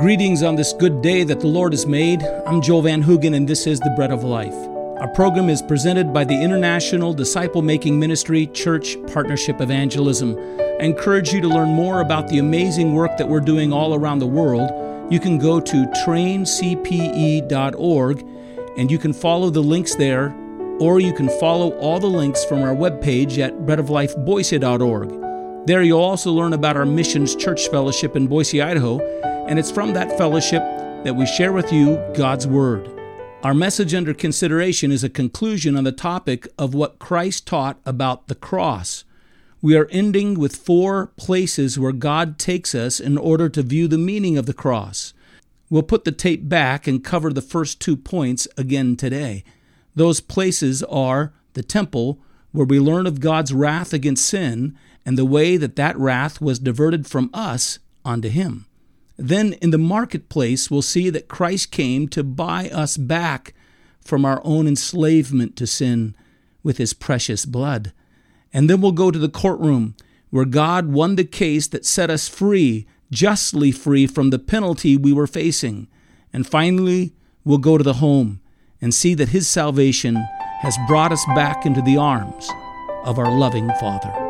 Greetings on this good day that the Lord has made. I'm Joel Van Hoogen, and this is the Bread of Life. Our program is presented by the International Disciple Making Ministry Church Partnership Evangelism. I encourage you to learn more about the amazing work that we're doing all around the world. You can go to traincpe.org and you can follow the links there, or you can follow all the links from our webpage at breadoflifeboise.org. There you'll also learn about our Missions Church Fellowship in Boise, Idaho, and it's from that fellowship that we share with you God's Word. Our message under consideration is a conclusion on the topic of what Christ taught about the cross. We are ending with four places where God takes us in order to view the meaning of the cross. We'll put the tape back and cover the first two points again today. Those places are the temple, where we learn of God's wrath against sin and the way that that wrath was diverted from us onto Him. Then in the marketplace, we'll see that Christ came to buy us back from our own enslavement to sin with his precious blood. And then we'll go to the courtroom where God won the case that set us free, justly free from the penalty we were facing. And finally, we'll go to the home and see that his salvation has brought us back into the arms of our loving Father.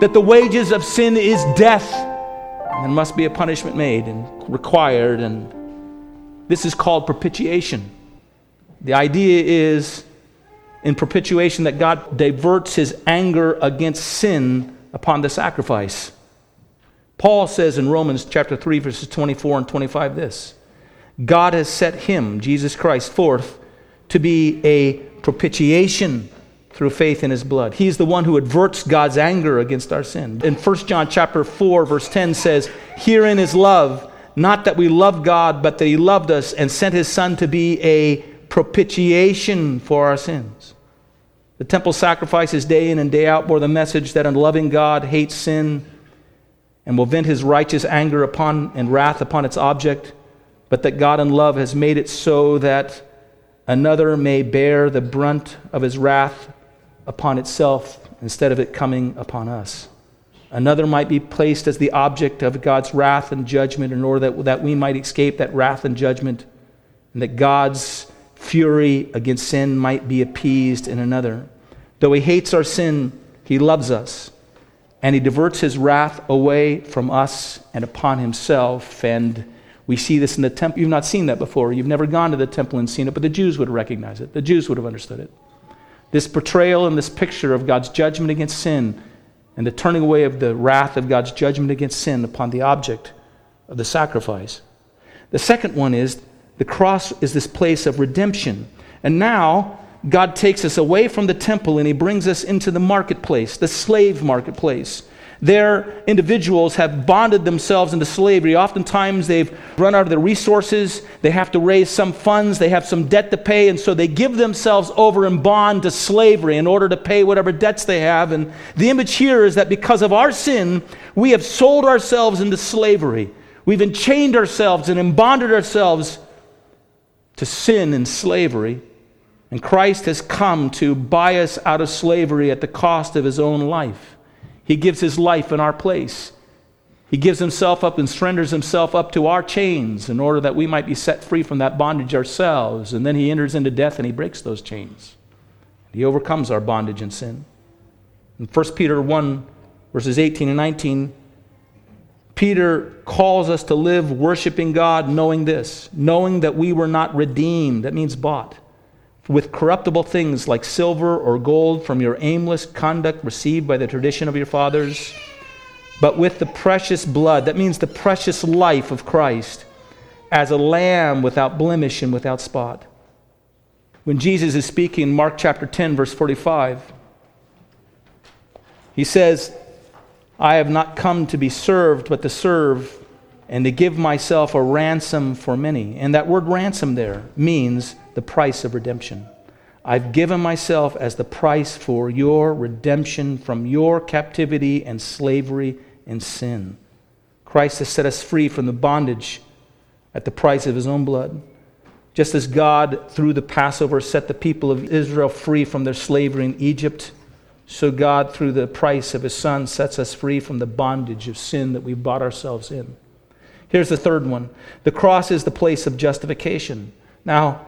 That the wages of sin is death, and must be a punishment made and required, and this is called propitiation. The idea is in propitiation that God diverts his anger against sin upon the sacrifice. Paul says in Romans chapter 3 verses 24 and 25 this. God has set him, Jesus Christ, forth to be a propitiation through faith in his blood. He is the one who averts God's anger against our sin. In 1 John chapter 4 verse 10 says, "Herein is love, not that we loved God, but that he loved us and sent his son to be a propitiation for our sins." The temple sacrifices day in and day out bore the message that a loving God hates sin and will vent his righteous anger upon and wrath upon its object, but that God in love has made it so that another may bear the brunt of his wrath upon itself instead of it coming upon us. Another might be placed as the object of God's wrath and judgment in order that, that we might escape that wrath and judgment, and that God's fury against sin might be appeased in another. Though he hates our sin, he loves us, and he diverts his wrath away from us and upon himself. And we see this in the temple. You've not seen that before. You've never gone to the temple and seen it, but the Jews would recognize it. The Jews would have understood it. This portrayal and this picture of God's judgment against sin and the turning away of the wrath of God's judgment against sin upon the object of the sacrifice. The second one is the cross is this place of redemption. And now God takes us away from the temple and he brings us into the marketplace, the slave marketplace. Their individuals have bonded themselves into slavery. Oftentimes, they've run out of their resources. They have to raise some funds. They have some debt to pay. And so they give themselves over in bond to slavery in order to pay whatever debts they have. And the image here is that because of our sin, we have sold ourselves into slavery. We've enchained ourselves and embonded ourselves to sin and slavery. And Christ has come to buy us out of slavery at the cost of his own life. He gives his life in our place. He gives himself up and surrenders himself up to our chains in order that we might be set free from that bondage ourselves. And then he enters into death and he breaks those chains. He overcomes our bondage and sin. In 1 Peter 1, verses 18 and 19, Peter calls us to live worshiping God, knowing this, knowing that we were not redeemed, that means bought, with corruptible things like silver or gold from your aimless conduct received by the tradition of your fathers, but with the precious blood, that means the precious life of Christ, as a lamb without blemish and without spot. When Jesus is speaking in Mark chapter 10, verse 45, he says, I have not come to be served, but to serve and to give myself a ransom for many. And that word ransom there means the price of redemption. I've given myself as the price for your redemption from your captivity and slavery and sin. Christ has set us free from the bondage at the price of his own blood. Just as God, through the Passover, set the people of Israel free from their slavery in Egypt, So God, through the price of his son, sets us free from the bondage of sin that we've bought ourselves in. Here's the third one the cross is the place of justification. Now,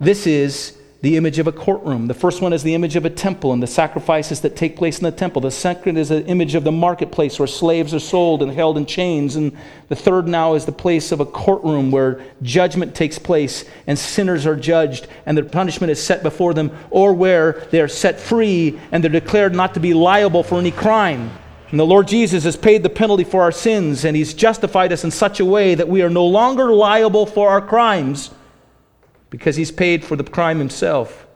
this is the image of a courtroom. The first one is the image of a temple and the sacrifices that take place in the temple. The second is an image of the marketplace where slaves are sold and held in chains. And the third now is the place of a courtroom where judgment takes place and sinners are judged and the punishment is set before them, or where they are set free and they're declared not to be liable for any crime. And the Lord Jesus has paid the penalty for our sins, and He's justified us in such a way that we are no longer liable for our crimes because he's paid for the crime himself.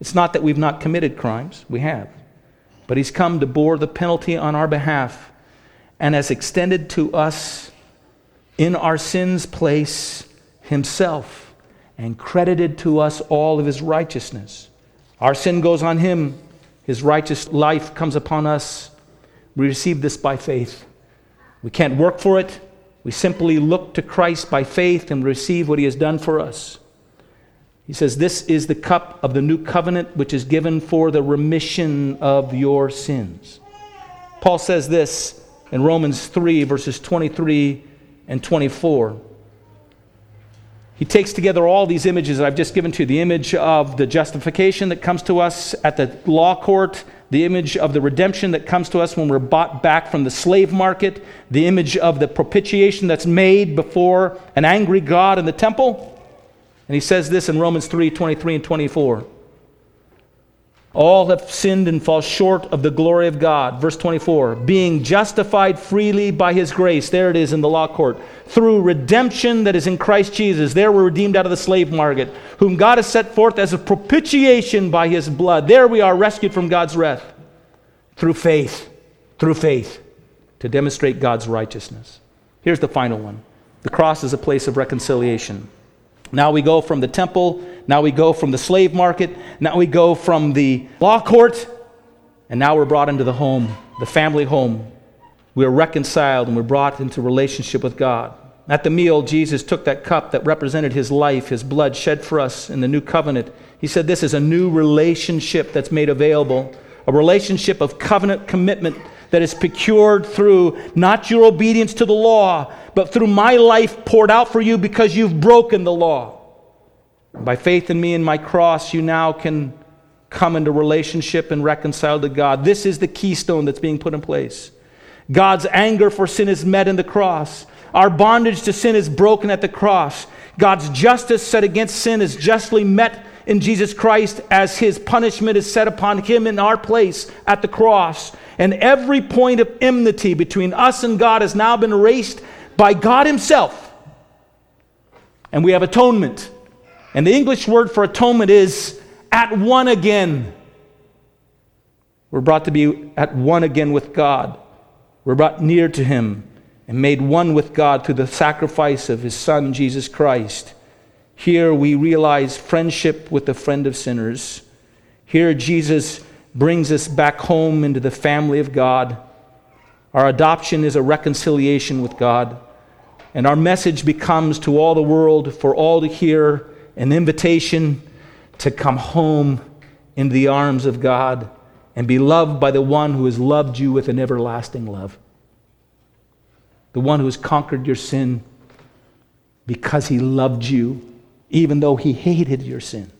It's not that we've not committed crimes, we have. But he's come to bore the penalty on our behalf and has extended to us in our sins' place himself and credited to us all of his righteousness. Our sin goes on him, his righteous life comes upon us. We receive this by faith. We can't work for it. We simply look to Christ by faith and receive what he has done for us. He says, This is the cup of the new covenant which is given for the remission of your sins. Paul says this in Romans 3, verses 23 and 24. He takes together all these images that I've just given to you the image of the justification that comes to us at the law court, the image of the redemption that comes to us when we're bought back from the slave market, the image of the propitiation that's made before an angry God in the temple and he says this in Romans 3 23 and 24. All have sinned and fall short of the glory of God. Verse 24, being justified freely by his grace. There it is in the law court. Through redemption that is in Christ Jesus. There we're redeemed out of the slave market, whom God has set forth as a propitiation by his blood. There we are rescued from God's wrath. Through faith. Through faith. To demonstrate God's righteousness. Here's the final one the cross is a place of reconciliation. Now we go from the temple, now we go from the slave market, now we go from the law court, and now we're brought into the home, the family home. We are reconciled and we're brought into relationship with God. At the meal, Jesus took that cup that represented his life, his blood shed for us in the new covenant. He said, This is a new relationship that's made available, a relationship of covenant commitment that is procured through not your obedience to the law, but through my life poured out for you because you've broken the law. By faith in me and my cross, you now can come into relationship and reconcile to God. This is the keystone that's being put in place. God's anger for sin is met in the cross. Our bondage to sin is broken at the cross. God's justice set against sin is justly met in Jesus Christ as his punishment is set upon him in our place at the cross. And every point of enmity between us and God has now been erased by God Himself. And we have atonement. And the English word for atonement is at one again. We're brought to be at one again with God. We're brought near to Him and made one with God through the sacrifice of His Son, Jesus Christ. Here we realize friendship with the friend of sinners. Here Jesus brings us back home into the family of God. Our adoption is a reconciliation with God. And our message becomes to all the world, for all to hear, an invitation to come home into the arms of God and be loved by the one who has loved you with an everlasting love. The one who has conquered your sin because he loved you, even though he hated your sin.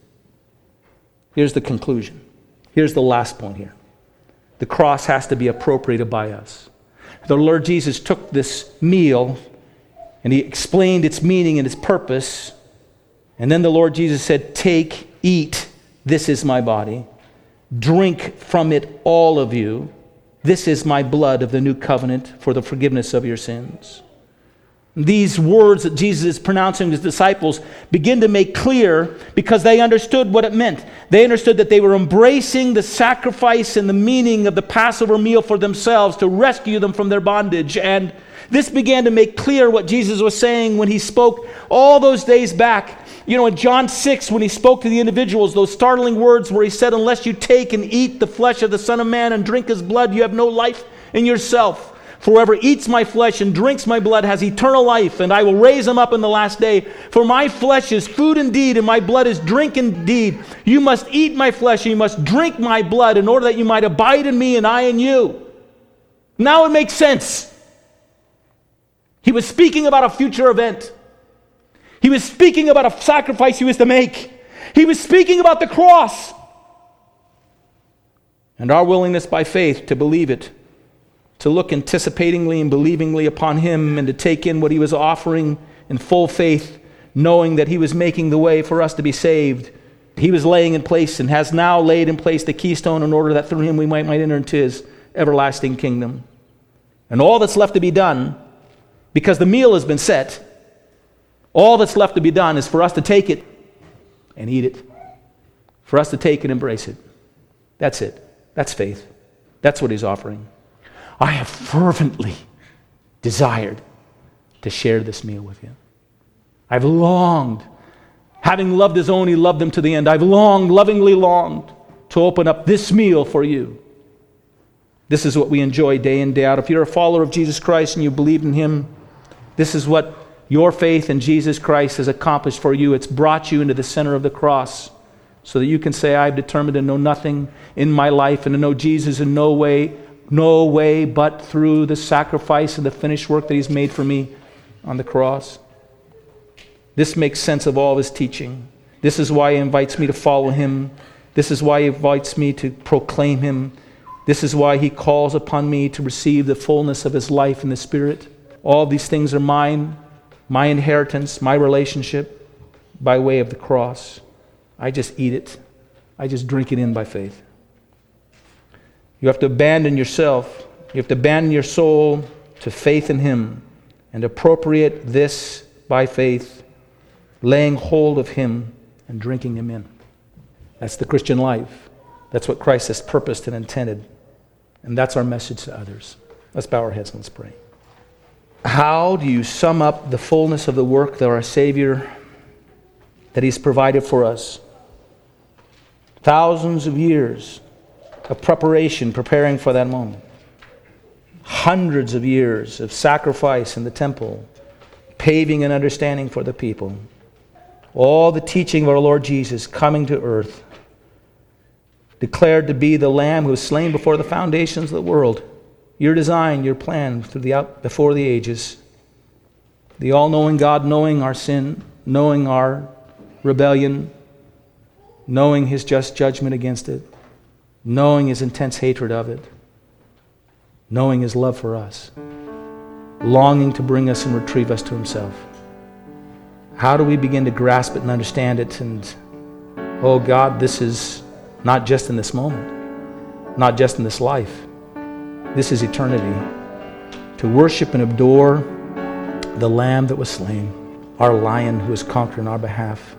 Here's the conclusion. Here's the last point here the cross has to be appropriated by us. The Lord Jesus took this meal and he explained its meaning and its purpose. And then the Lord Jesus said, Take, eat, this is my body. Drink from it, all of you. This is my blood of the new covenant for the forgiveness of your sins. These words that Jesus is pronouncing to his disciples begin to make clear because they understood what it meant. They understood that they were embracing the sacrifice and the meaning of the Passover meal for themselves to rescue them from their bondage. And this began to make clear what Jesus was saying when he spoke all those days back. You know, in John 6, when he spoke to the individuals, those startling words where he said, Unless you take and eat the flesh of the Son of Man and drink his blood, you have no life in yourself. For whoever eats my flesh and drinks my blood has eternal life, and I will raise him up in the last day. For my flesh is food indeed, and my blood is drink indeed. You must eat my flesh, and you must drink my blood, in order that you might abide in me and I in you. Now it makes sense. He was speaking about a future event. He was speaking about a sacrifice he was to make. He was speaking about the cross. And our willingness by faith to believe it to look anticipatingly and believingly upon him and to take in what he was offering in full faith, knowing that he was making the way for us to be saved. He was laying in place and has now laid in place the keystone in order that through him we might, might enter into his everlasting kingdom. And all that's left to be done, because the meal has been set, all that's left to be done is for us to take it and eat it, for us to take and embrace it. That's it. That's faith. That's what he's offering. I have fervently desired to share this meal with you. I've longed, having loved his own, he loved them to the end. I've longed, lovingly longed, to open up this meal for you. This is what we enjoy day in, day out. If you're a follower of Jesus Christ and you believe in him, this is what your faith in Jesus Christ has accomplished for you. It's brought you into the center of the cross so that you can say, I've determined to know nothing in my life and to know Jesus in no way no way but through the sacrifice and the finished work that He's made for me on the cross. This makes sense of all His teaching. This is why He invites me to follow Him. This is why He invites me to proclaim Him. This is why He calls upon me to receive the fullness of His life in the Spirit. All these things are mine, my inheritance, my relationship by way of the cross. I just eat it, I just drink it in by faith. You have to abandon yourself. You have to abandon your soul to faith in Him and appropriate this by faith, laying hold of Him and drinking Him in. That's the Christian life. That's what Christ has purposed and intended. And that's our message to others. Let's bow our heads and let's pray. How do you sum up the fullness of the work that our Savior that He's provided for us? Thousands of years of preparation, preparing for that moment. Hundreds of years of sacrifice in the temple, paving and understanding for the people. All the teaching of our Lord Jesus coming to earth, declared to be the Lamb who was slain before the foundations of the world. Your design, your plan through the out, before the ages. The all knowing God knowing our sin, knowing our rebellion, knowing his just judgment against it knowing his intense hatred of it, knowing his love for us, longing to bring us and retrieve us to himself. How do we begin to grasp it and understand it? And, oh God, this is not just in this moment, not just in this life, this is eternity. To worship and adore the Lamb that was slain, our lion who has conquered on our behalf.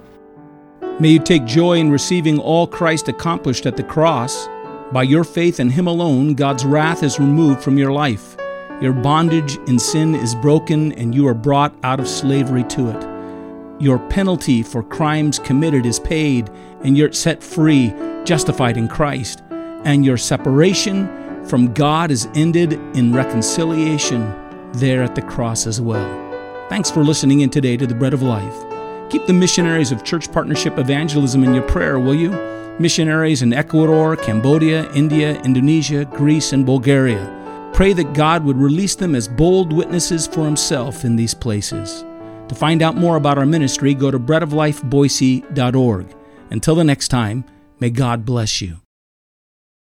May you take joy in receiving all Christ accomplished at the cross by your faith in Him alone, God's wrath is removed from your life. Your bondage in sin is broken, and you are brought out of slavery to it. Your penalty for crimes committed is paid, and you're set free, justified in Christ. And your separation from God is ended in reconciliation there at the cross as well. Thanks for listening in today to the Bread of Life. Keep the missionaries of Church Partnership Evangelism in your prayer, will you? Missionaries in Ecuador, Cambodia, India, Indonesia, Greece, and Bulgaria. Pray that God would release them as bold witnesses for Himself in these places. To find out more about our ministry, go to breadoflifeboise.org. Until the next time, may God bless you.